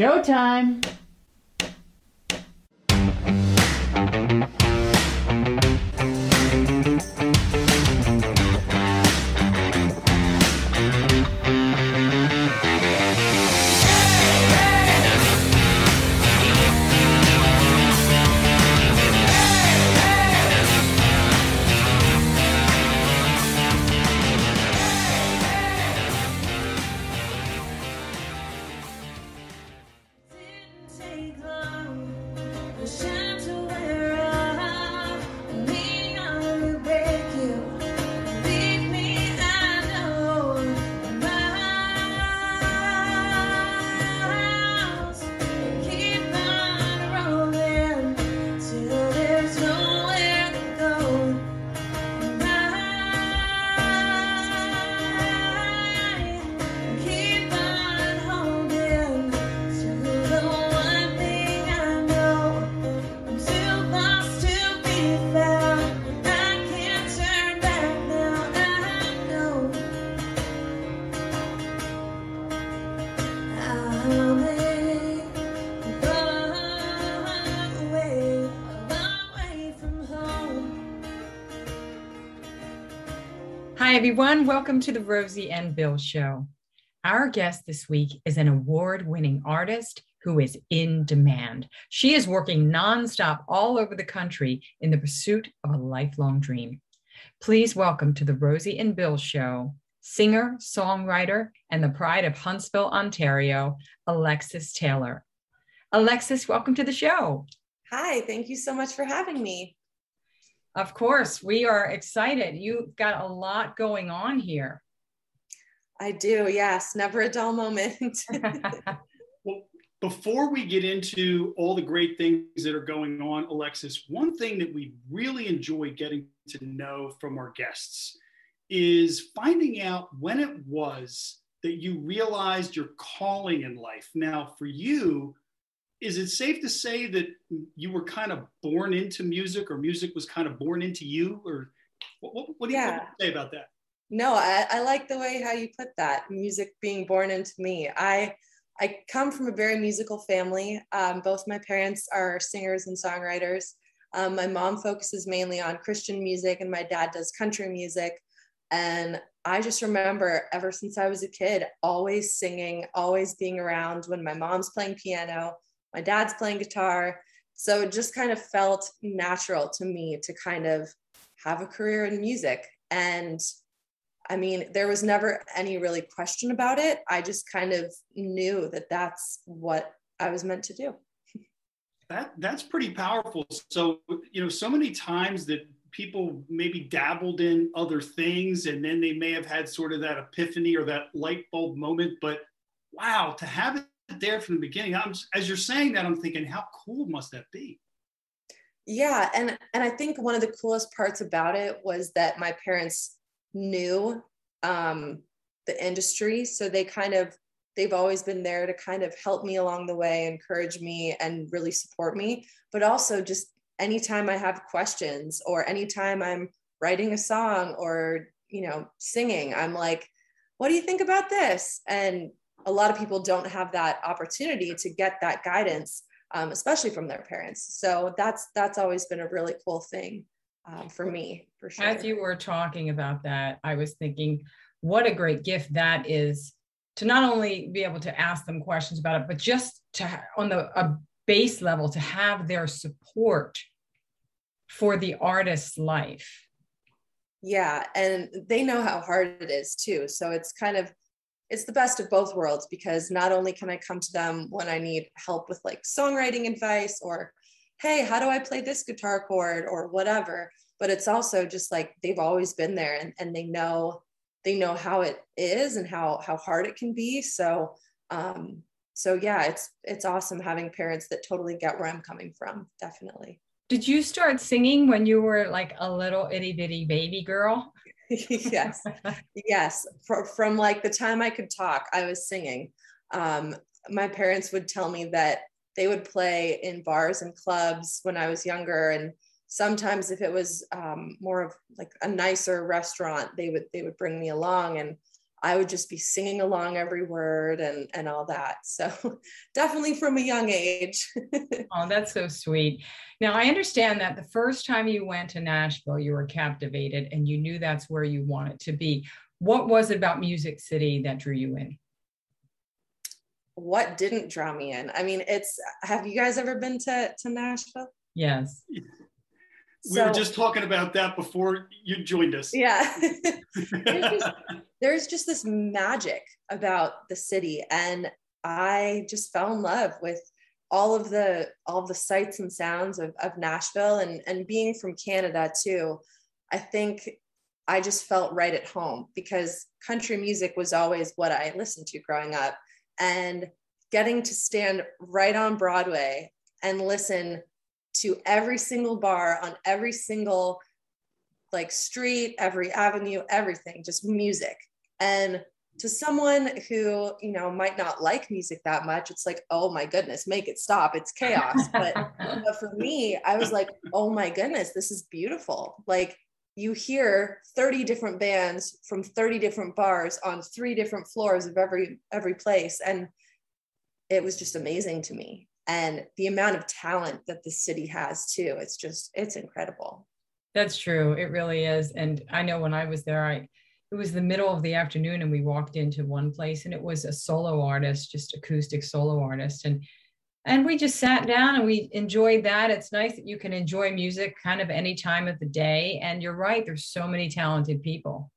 Showtime. Everyone. Welcome to the Rosie and Bill Show. Our guest this week is an award winning artist who is in demand. She is working nonstop all over the country in the pursuit of a lifelong dream. Please welcome to the Rosie and Bill Show singer, songwriter, and the pride of Huntsville, Ontario, Alexis Taylor. Alexis, welcome to the show. Hi, thank you so much for having me. Of course, we are excited. You've got a lot going on here. I do, yes. Never a dull moment. well, before we get into all the great things that are going on, Alexis, one thing that we really enjoy getting to know from our guests is finding out when it was that you realized your calling in life. Now, for you, is it safe to say that you were kind of born into music or music was kind of born into you or what, what, what do, you, yeah. say about that? No I, I like the way how you put that music being born into me. I i come from a very musical family. Um, both my parents are singers and songwriters. Um, my mom focuses mainly on christian music and my dad does country music. And I just remember ever since I was a kid, always singing, always being around when my mom's playing piano, my dad's playing guitar. So it just kind of felt natural to me to kind of have a career in music. And I mean, there was never any really question about it. I just kind of knew that that's what I was meant to do. That that's pretty powerful. So, you know, so many times that people maybe dabbled in other things and then they may have had sort of that epiphany or that light bulb moment, but wow, to have it there from the beginning. I'm as you're saying that, I'm thinking, how cool must that be? Yeah, and and I think one of the coolest parts about it was that my parents knew um, the industry, so they kind of they've always been there to kind of help me along the way, encourage me, and really support me. But also, just anytime I have questions or anytime I'm writing a song or you know singing, I'm like, "What do you think about this?" And a lot of people don't have that opportunity to get that guidance um, especially from their parents. So that's that's always been a really cool thing um, for me for sure. As you were talking about that i was thinking what a great gift that is to not only be able to ask them questions about it but just to on the a base level to have their support for the artist's life. Yeah and they know how hard it is too. So it's kind of it's the best of both worlds because not only can I come to them when I need help with like songwriting advice or, hey, how do I play this guitar chord or whatever, but it's also just like they've always been there and, and they know they know how it is and how how hard it can be. So um, so yeah, it's it's awesome having parents that totally get where I'm coming from. Definitely. Did you start singing when you were like a little itty bitty baby girl? yes, yes. For, from like the time I could talk, I was singing. Um, my parents would tell me that they would play in bars and clubs when I was younger, and sometimes if it was um, more of like a nicer restaurant, they would they would bring me along. And I would just be singing along every word and and all that. So definitely from a young age. oh, that's so sweet. Now I understand that the first time you went to Nashville, you were captivated and you knew that's where you wanted to be. What was it about Music City that drew you in? What didn't draw me in? I mean, it's have you guys ever been to to Nashville? Yes. We so, were just talking about that before you joined us. Yeah. there's just this magic about the city and i just fell in love with all of the all of the sights and sounds of, of nashville and and being from canada too i think i just felt right at home because country music was always what i listened to growing up and getting to stand right on broadway and listen to every single bar on every single like street every avenue everything just music and to someone who, you know, might not like music that much, it's like, oh my goodness, make it stop. It's chaos. But, but for me, I was like, oh my goodness, this is beautiful. Like you hear 30 different bands from 30 different bars on three different floors of every every place. And it was just amazing to me. And the amount of talent that the city has too, it's just, it's incredible. That's true. It really is. And I know when I was there, I it was the middle of the afternoon and we walked into one place and it was a solo artist just acoustic solo artist and and we just sat down and we enjoyed that it's nice that you can enjoy music kind of any time of the day and you're right there's so many talented people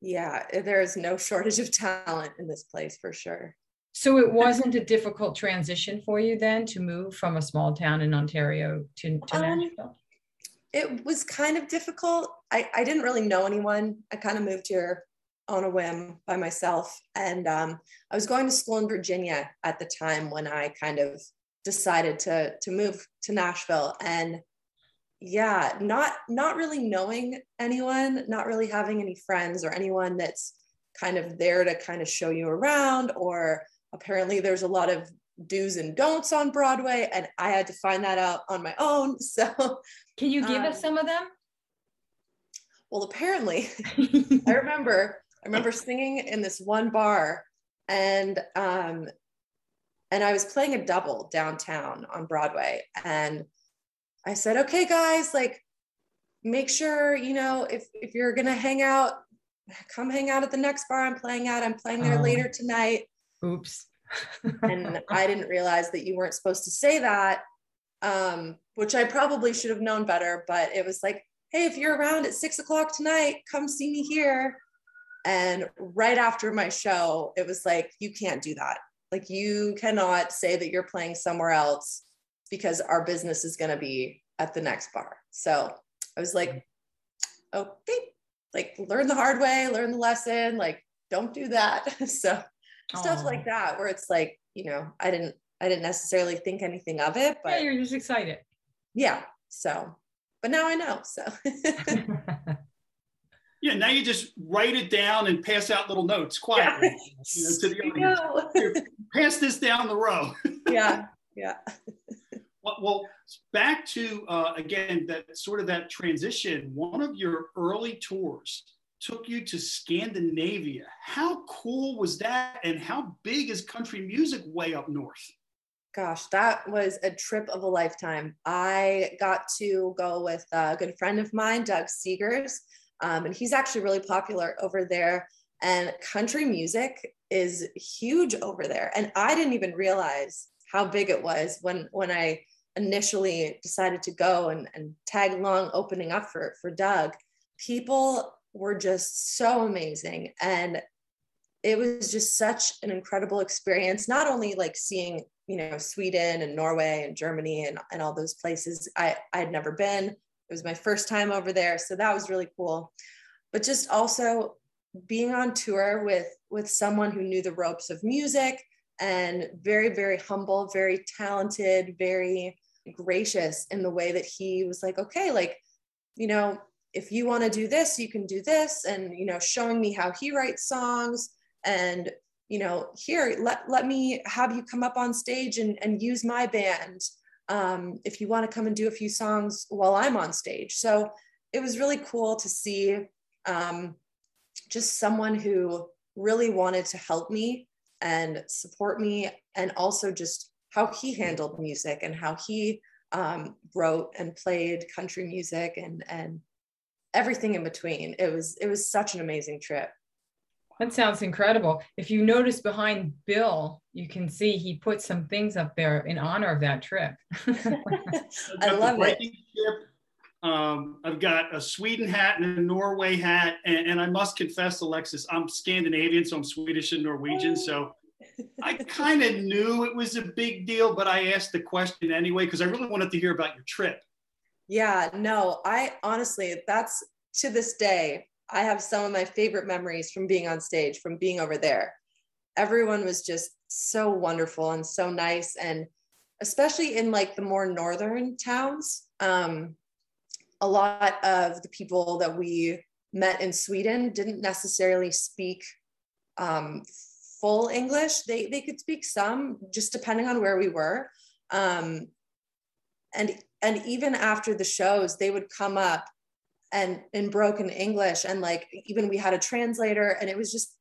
yeah there is no shortage of talent in this place for sure so it wasn't a difficult transition for you then to move from a small town in ontario to, to um, nashville it was kind of difficult. I, I didn't really know anyone. I kind of moved here on a whim by myself. And um, I was going to school in Virginia at the time when I kind of decided to, to move to Nashville. And yeah, not not really knowing anyone, not really having any friends or anyone that's kind of there to kind of show you around or apparently there's a lot of do's and don'ts on Broadway, and I had to find that out on my own. So, can you give um, us some of them? Well, apparently, I remember I remember singing in this one bar, and um, and I was playing a double downtown on Broadway, and I said, "Okay, guys, like." make sure you know if if you're gonna hang out come hang out at the next bar i'm playing at i'm playing there oh. later tonight oops and I didn't realize that you weren't supposed to say that, um, which I probably should have known better. But it was like, hey, if you're around at six o'clock tonight, come see me here. And right after my show, it was like, you can't do that. Like, you cannot say that you're playing somewhere else because our business is going to be at the next bar. So I was like, okay, like learn the hard way, learn the lesson, like don't do that. so stuff like that where it's like you know i didn't i didn't necessarily think anything of it but yeah, you're just excited. Yeah so but now i know so. Yeah now you just write it down and pass out little notes quietly you know, to the audience. pass this down the row. Yeah yeah. Well, well back to uh, again that sort of that transition one of your early tours took you to Scandinavia. How cool was that? And how big is country music way up north? Gosh, that was a trip of a lifetime. I got to go with a good friend of mine, Doug Seegers, um, and he's actually really popular over there. And country music is huge over there. And I didn't even realize how big it was when when I initially decided to go and, and tag along opening up for, for Doug. People were just so amazing. And it was just such an incredible experience, not only like seeing, you know, Sweden and Norway and Germany and, and all those places I, I had never been. It was my first time over there. So that was really cool. But just also being on tour with with someone who knew the ropes of music and very, very humble, very talented, very gracious in the way that he was like, okay, like, you know, if you want to do this you can do this and you know showing me how he writes songs and you know here let, let me have you come up on stage and, and use my band um, if you want to come and do a few songs while i'm on stage. So it was really cool to see um, just someone who really wanted to help me and support me and also just how he handled music and how he um, wrote and played country music and and everything in between. It was it was such an amazing trip. That sounds incredible. If you notice behind bill you can see he put some things up there in honor of that trip. I love it. um, I've got a Sweden hat and a Norway hat, and, and, I must confess, Alexis, I'm Scandinavian, so I'm Swedish and Norwegian. So I kind of knew it was a big deal, but I asked the question anyway because I really wanted to hear about your trip. Yeah, no, I honestly, that's to this day, I have some of my favorite memories from being on stage, from being over there. Everyone was just so wonderful and so nice. And especially in like the more northern towns, um, a lot of the people that we met in Sweden didn't necessarily speak um, full English. They they could speak some, just depending on where we were. Um, and and even after the shows, they would come up and in broken English, and like even we had a translator, and it was just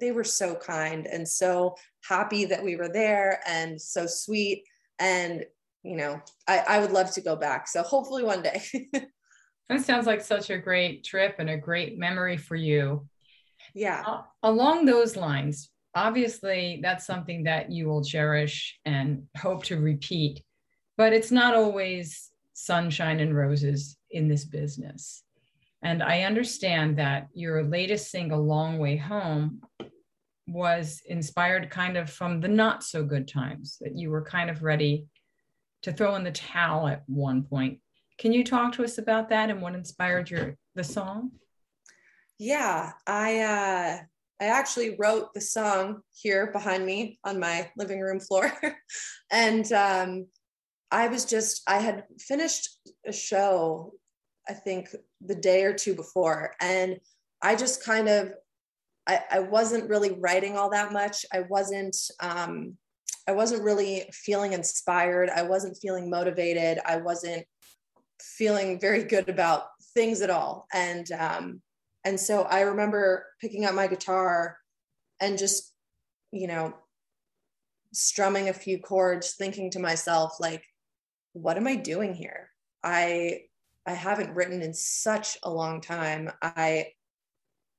they were so kind and so happy that we were there and so sweet. And you know I, I would love to go back. So hopefully one day. That sounds like such a great trip and a great memory for you. Yeah. Uh, along those lines obviously that's something that you will cherish and hope to repeat but it's not always sunshine and roses in this business. And i understand that your latest single long way home was inspired kind of from the not so good times that you were kind of ready to throw in the towel at one point. Can you talk to us about that and what inspired your the song? Yeah i uh I actually wrote the song here behind me on my living room floor. and um, I was just, I had finished a show, I think the day or two before. And I just kind of, I, I wasn't really writing all that much. I wasn't, um, I wasn't really feeling inspired. I wasn't feeling motivated. I wasn't feeling very good about things at all. And um, and so I remember picking up my guitar and just, you know, strumming a few chords, thinking to myself, like, what am I doing here? I I haven't written in such a long time. I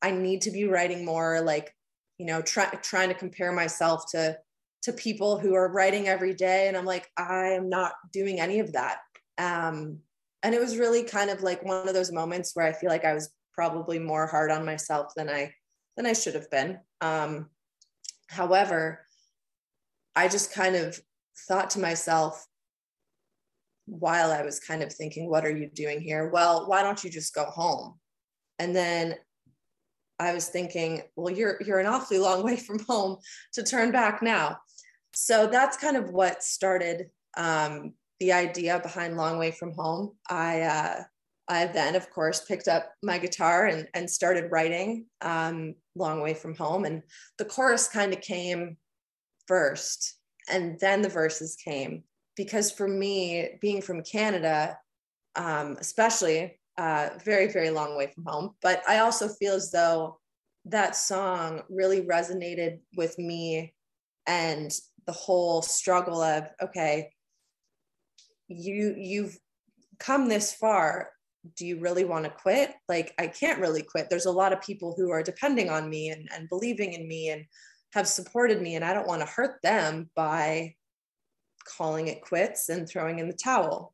I need to be writing more, like, you know, try, trying to compare myself to to people who are writing every day. And I'm like, I am not doing any of that. Um, and it was really kind of like one of those moments where I feel like I was probably more hard on myself than I than I should have been. Um, however, I just kind of thought to myself while I was kind of thinking, "What are you doing here?" Well, why don't you just go home? And then I was thinking, "Well, you're you're an awfully long way from home to turn back now." So that's kind of what started um, the idea behind Long Way from Home. I uh, I then, of course, picked up my guitar and, and started writing um, Long Way from Home. And the chorus kind of came first, and then the verses came. Because for me, being from Canada, um, especially, uh, very, very long way from home, but I also feel as though that song really resonated with me and the whole struggle of, okay, you you've come this far do you really want to quit? Like, I can't really quit. There's a lot of people who are depending on me and, and believing in me and have supported me, and I don't want to hurt them by calling it quits and throwing in the towel.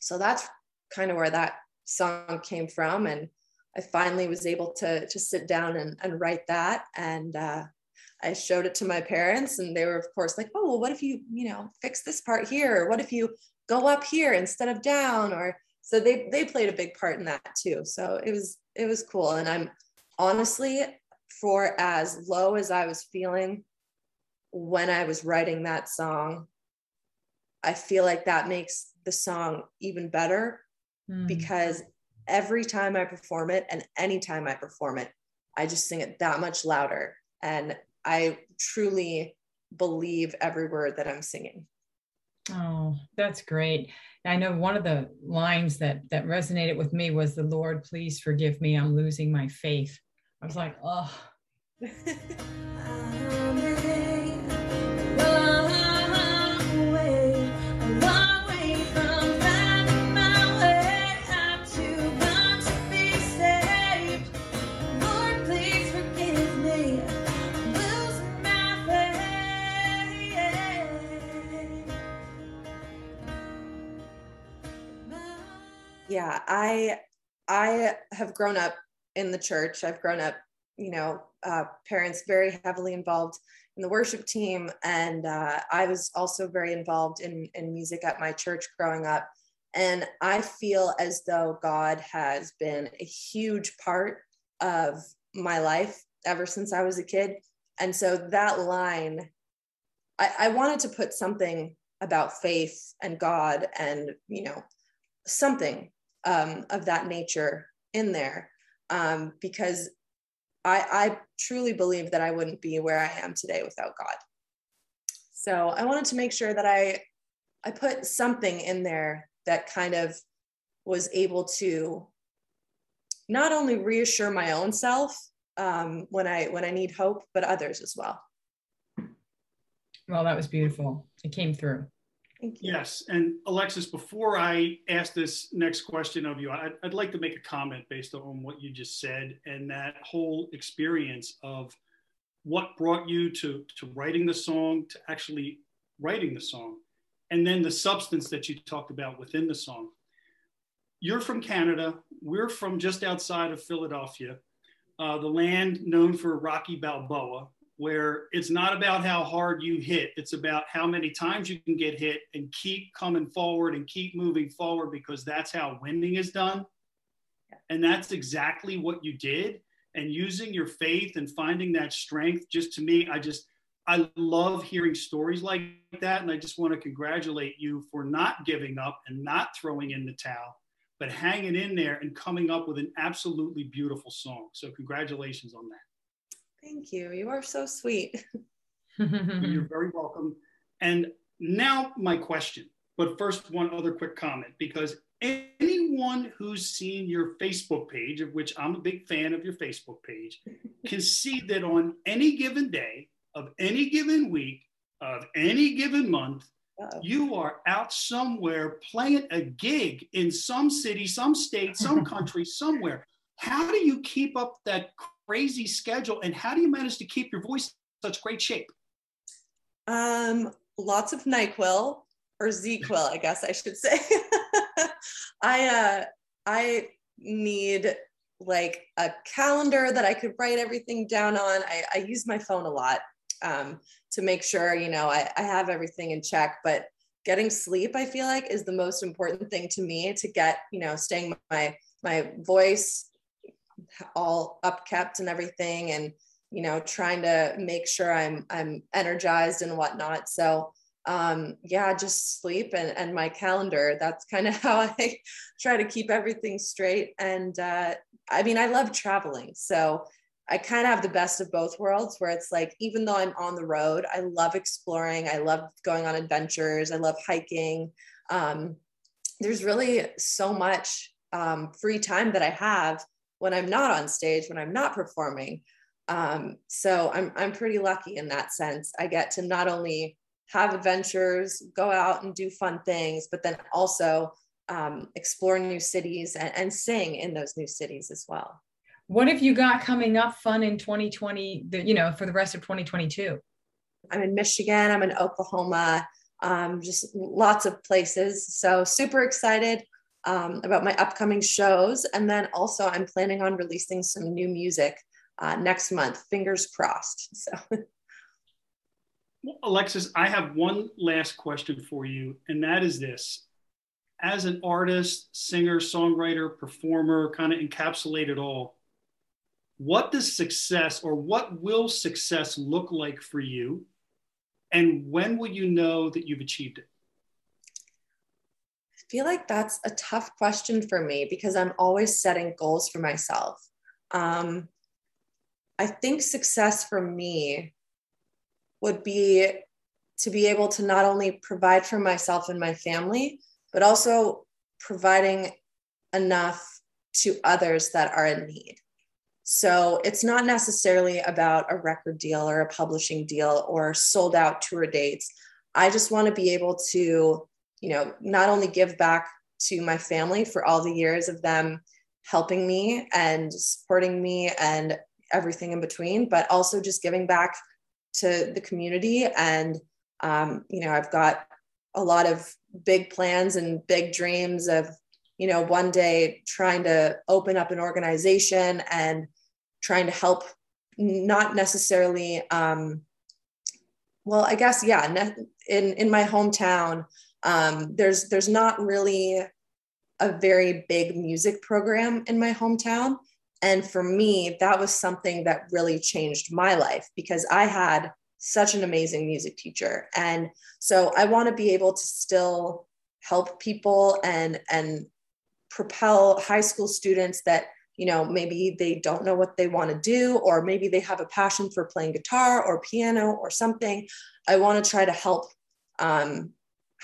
So that's kind of where that song came from. And I finally was able to, to sit down and, and write that. And uh, I showed it to my parents, and they were, of course, like, oh, well, what if you, you know, fix this part here? Or what if you go up here instead of down? Or so they they played a big part in that too so it was it was cool and i'm honestly for as low as i was feeling when i was writing that song i feel like that makes the song even better mm. because every time i perform it and anytime i perform it i just sing it that much louder and i truly believe every word that i'm singing Oh, that's great. I know one of the lines that that resonated with me was the Lord, please forgive me. I'm losing my faith. I was like, oh, yeah i i have grown up in the church. I've grown up you know uh, parents very heavily involved in the worship team. And uh, i was also very involved in, in music at my church growing up. And i feel as though god has been a huge part of my life ever since i was a kid. And so that line I, I wanted to put something about faith and god and you know something um, of that nature in there um, because I, I truly believe that I wouldn't be where I am today without God. So I wanted to make sure that I I put something in there that kind of was able to not only reassure my own self um, when I when I need hope, but others as well. Well, that was beautiful. It came through. Yes, and Alexis, before I ask this next question of you, I'd, I'd, like to make a comment based on what you just said and that whole experience of what brought you to, to writing the song, to actually writing the song, and then the substance that you talked about within the song. You're from Canada. We're from just outside of Philadelphia, uh, the land known for Rocky Balboa, where it's not about how hard you hit, it's about how many times you can get hit and keep coming forward and keep moving forward because that's how winning is done. And that's exactly what you did. And using your faith and finding that strength, just to me, I just, I love hearing stories like that. And I just want to congratulate you for not giving up and not throwing in the towel, but hanging in there and coming up with an absolutely beautiful song. So, congratulations on that. Thank you. You are so sweet. You're very welcome. And now, my question. But first, one other quick comment because anyone who's seen your Facebook page, of which I'm a big fan of your Facebook page, can see that on any given day of any given week of any given month, Uh-oh. you are out somewhere playing a gig in some city, some state, some country, somewhere. How do you keep up that crazy schedule and how do you manage to keep your voice in such great shape? Um lots of nyquil or ZzzQuil i guess i should say. I uh i need like a calendar that i could write everything down on. I, I use my phone a lot um, to make sure you know I, I have everything in check but getting sleep i feel like is the most important thing to me to get you know staying my my voice all upkept and everything and you know trying to make sure i'm i'm energized and whatnot. So um yeah just sleep and and my calendar. That's kind of how i try to keep everything straight. And uh i mean i love traveling. So i kind of have the best of both worlds where it's like even though i'm on the road i love exploring. I love going on adventures. I love hiking. Um there's really so much um, free time that i have when I'm not on stage, when I'm not performing. Um, so I'm, I'm pretty lucky in that sense. I get to not only have adventures, go out and do fun things, but then also um, explore new cities and, and sing in those new cities as well. What have you got coming up fun in 2020, the, you know, for the rest of 2022? I'm in Michigan, I'm in Oklahoma, um, just lots of places. So super excited um, about my upcoming shows. And then also, I'm planning on releasing some new music uh, next month. Fingers crossed. So. Alexis, I have one last question for you, and that is this. As an artist, singer, songwriter, performer, kind of encapsulate it all, what does success or what will success look like for you? And when will you know that you've achieved it? Feel like that's a tough question for me because I'm always setting goals for myself. Um, I think success for me would be to be able to not only provide for myself and my family, but also providing enough to others that are in need. So it's not necessarily about a record deal or a publishing deal or sold out tour dates. I just want to be able to, you know, not only give back to my family for all the years of them helping me and supporting me and everything in between, but also just giving back to the community. And, um, you know, I've got a lot of big plans and big dreams of, you know, one day trying to open up an organization and trying to help not necessarily um, well i guess yeah in in my hometown um, there's there's not really a very big music program in my hometown. And for me that was something that really changed my life because i had such an amazing music teacher. And so i want to be able to still help people and and propel high school students that you know maybe they don't know what they want to do or maybe they have a passion for playing guitar or piano or something. I want to try to help um,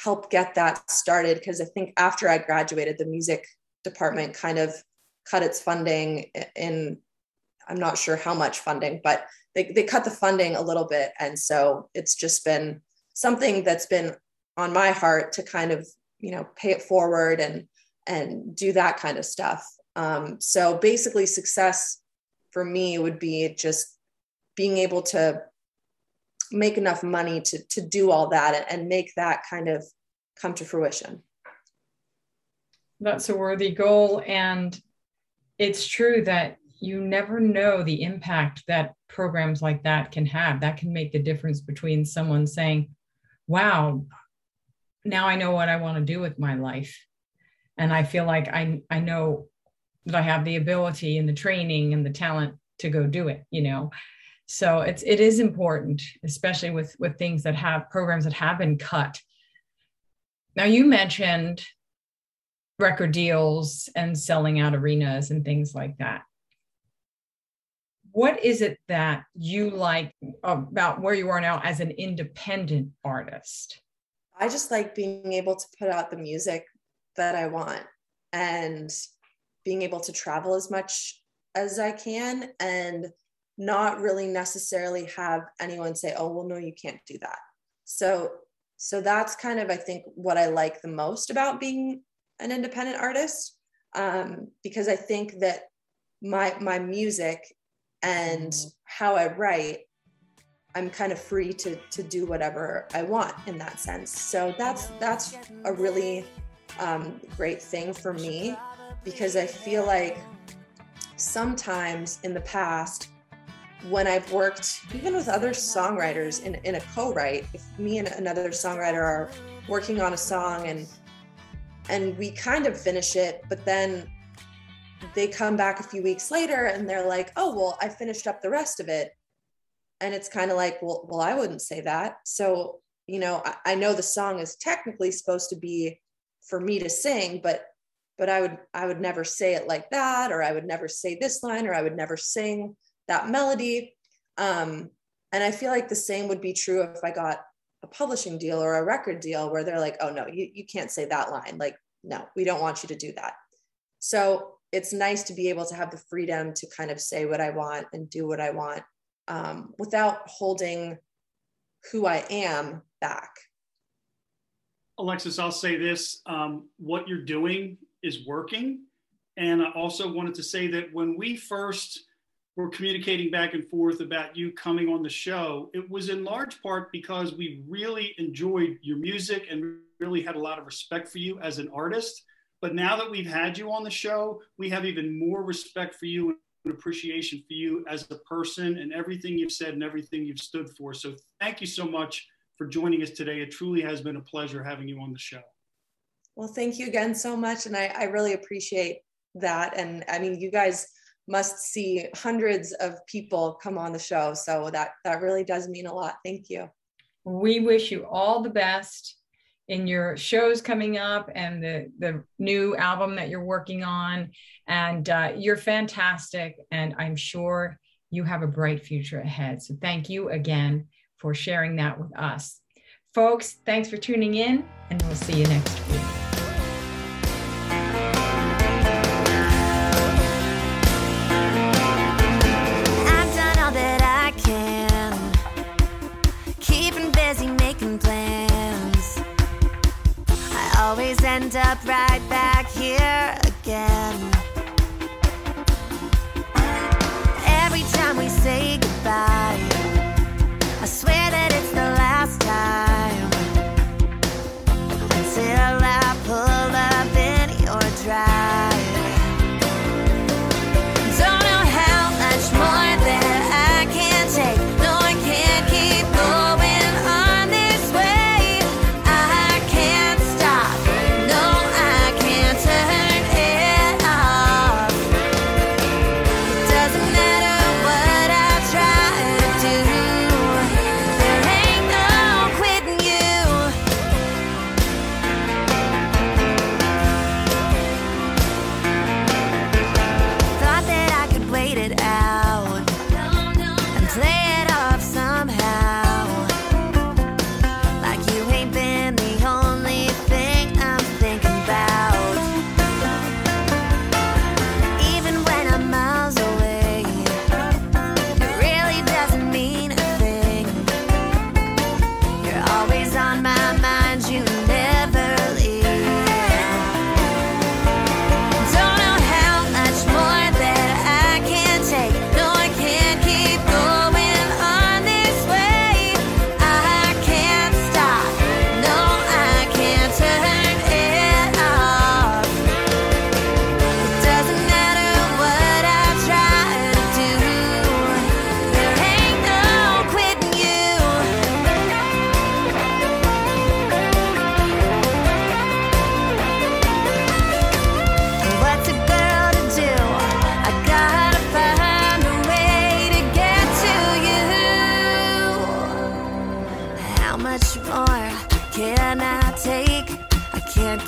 help get that started because i think after i graduated the music department kind of cut its funding in i'm not sure how much funding but they, they cut the funding a little bit. And so it's just been something that's been on my heart to kind of you know pay it forward and and do that kind of stuff. Um, so basically, success for me would be just being able to make enough money to, to do all that and make that kind of come to fruition. That's a worthy goal. And it's true that you never know the impact that programs like that can have. That can make the difference between someone saying, wow, now I know what I want to do with my life. And I feel like I, I know that I have the ability and the training and the talent to go do it, you know. So it's it is important, especially with with things that have programs that have been cut. Now you mentioned record deals and selling out arenas and things like that. What is it that you like about where you are now as an independent artist? I just like being able to put out the music that I want and being able to travel as much as I can and not really necessarily have anyone say, oh, well, no, you can't do that. So, so that's kind of, I think, what I like the most about being an independent artist, um, because I think that my my music and how I write, I'm kind of free to to do whatever I want in that sense. So that's that's a really um, great thing for me because I feel like sometimes in the past, when I've worked even with other songwriters in, in a co-write, if me and another songwriter are working on a song and and we kind of finish it, but then they come back a few weeks later and they're like, oh well, I finished up the rest of it. And it's kind of like, well, well, I wouldn't say that. So, you know, I, I know the song is technically supposed to be for me to sing, but but I would I would never say it like that, or I would never say this line, or I would never sing that melody. Um, and I feel like the same would be true if I got a publishing deal or a record deal where they're like, oh no, you, you can't say that line. Like, no, we don't want you to do that. So it's nice to be able to have the freedom to kind of say what I want and do what I want um, without holding who I am back. Alexis, I'll say this um, what you're doing is working. And I also wanted to say that when we first were communicating back and forth about you coming on the show, it was in large part because we really enjoyed your music and really had a lot of respect for you as an artist. But now that we've had you on the show, we have even more respect for you and appreciation for you as a person and everything you've said and everything you've stood for. So thank you so much for joining us today. It truly has been a pleasure having you on the show. Well, thank you again so much. And I, I really appreciate that. And I mean, you guys must see hundreds of people come on the show. So that, that really does mean a lot. Thank you. We wish you all the best in your shows coming up and the, the new album that you're working on. And uh, you're fantastic. And I'm sure you have a bright future ahead. So thank you again for sharing that with us. Folks, thanks for tuning in, and we'll see you next week. End up right back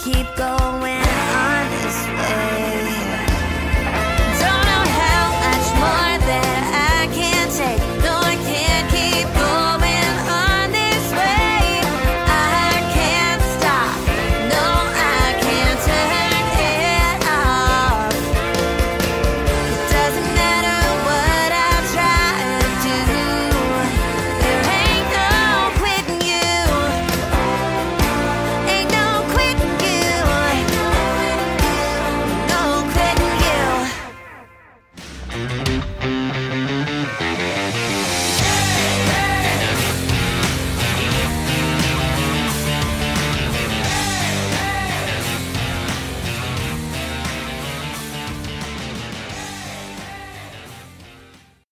keep going.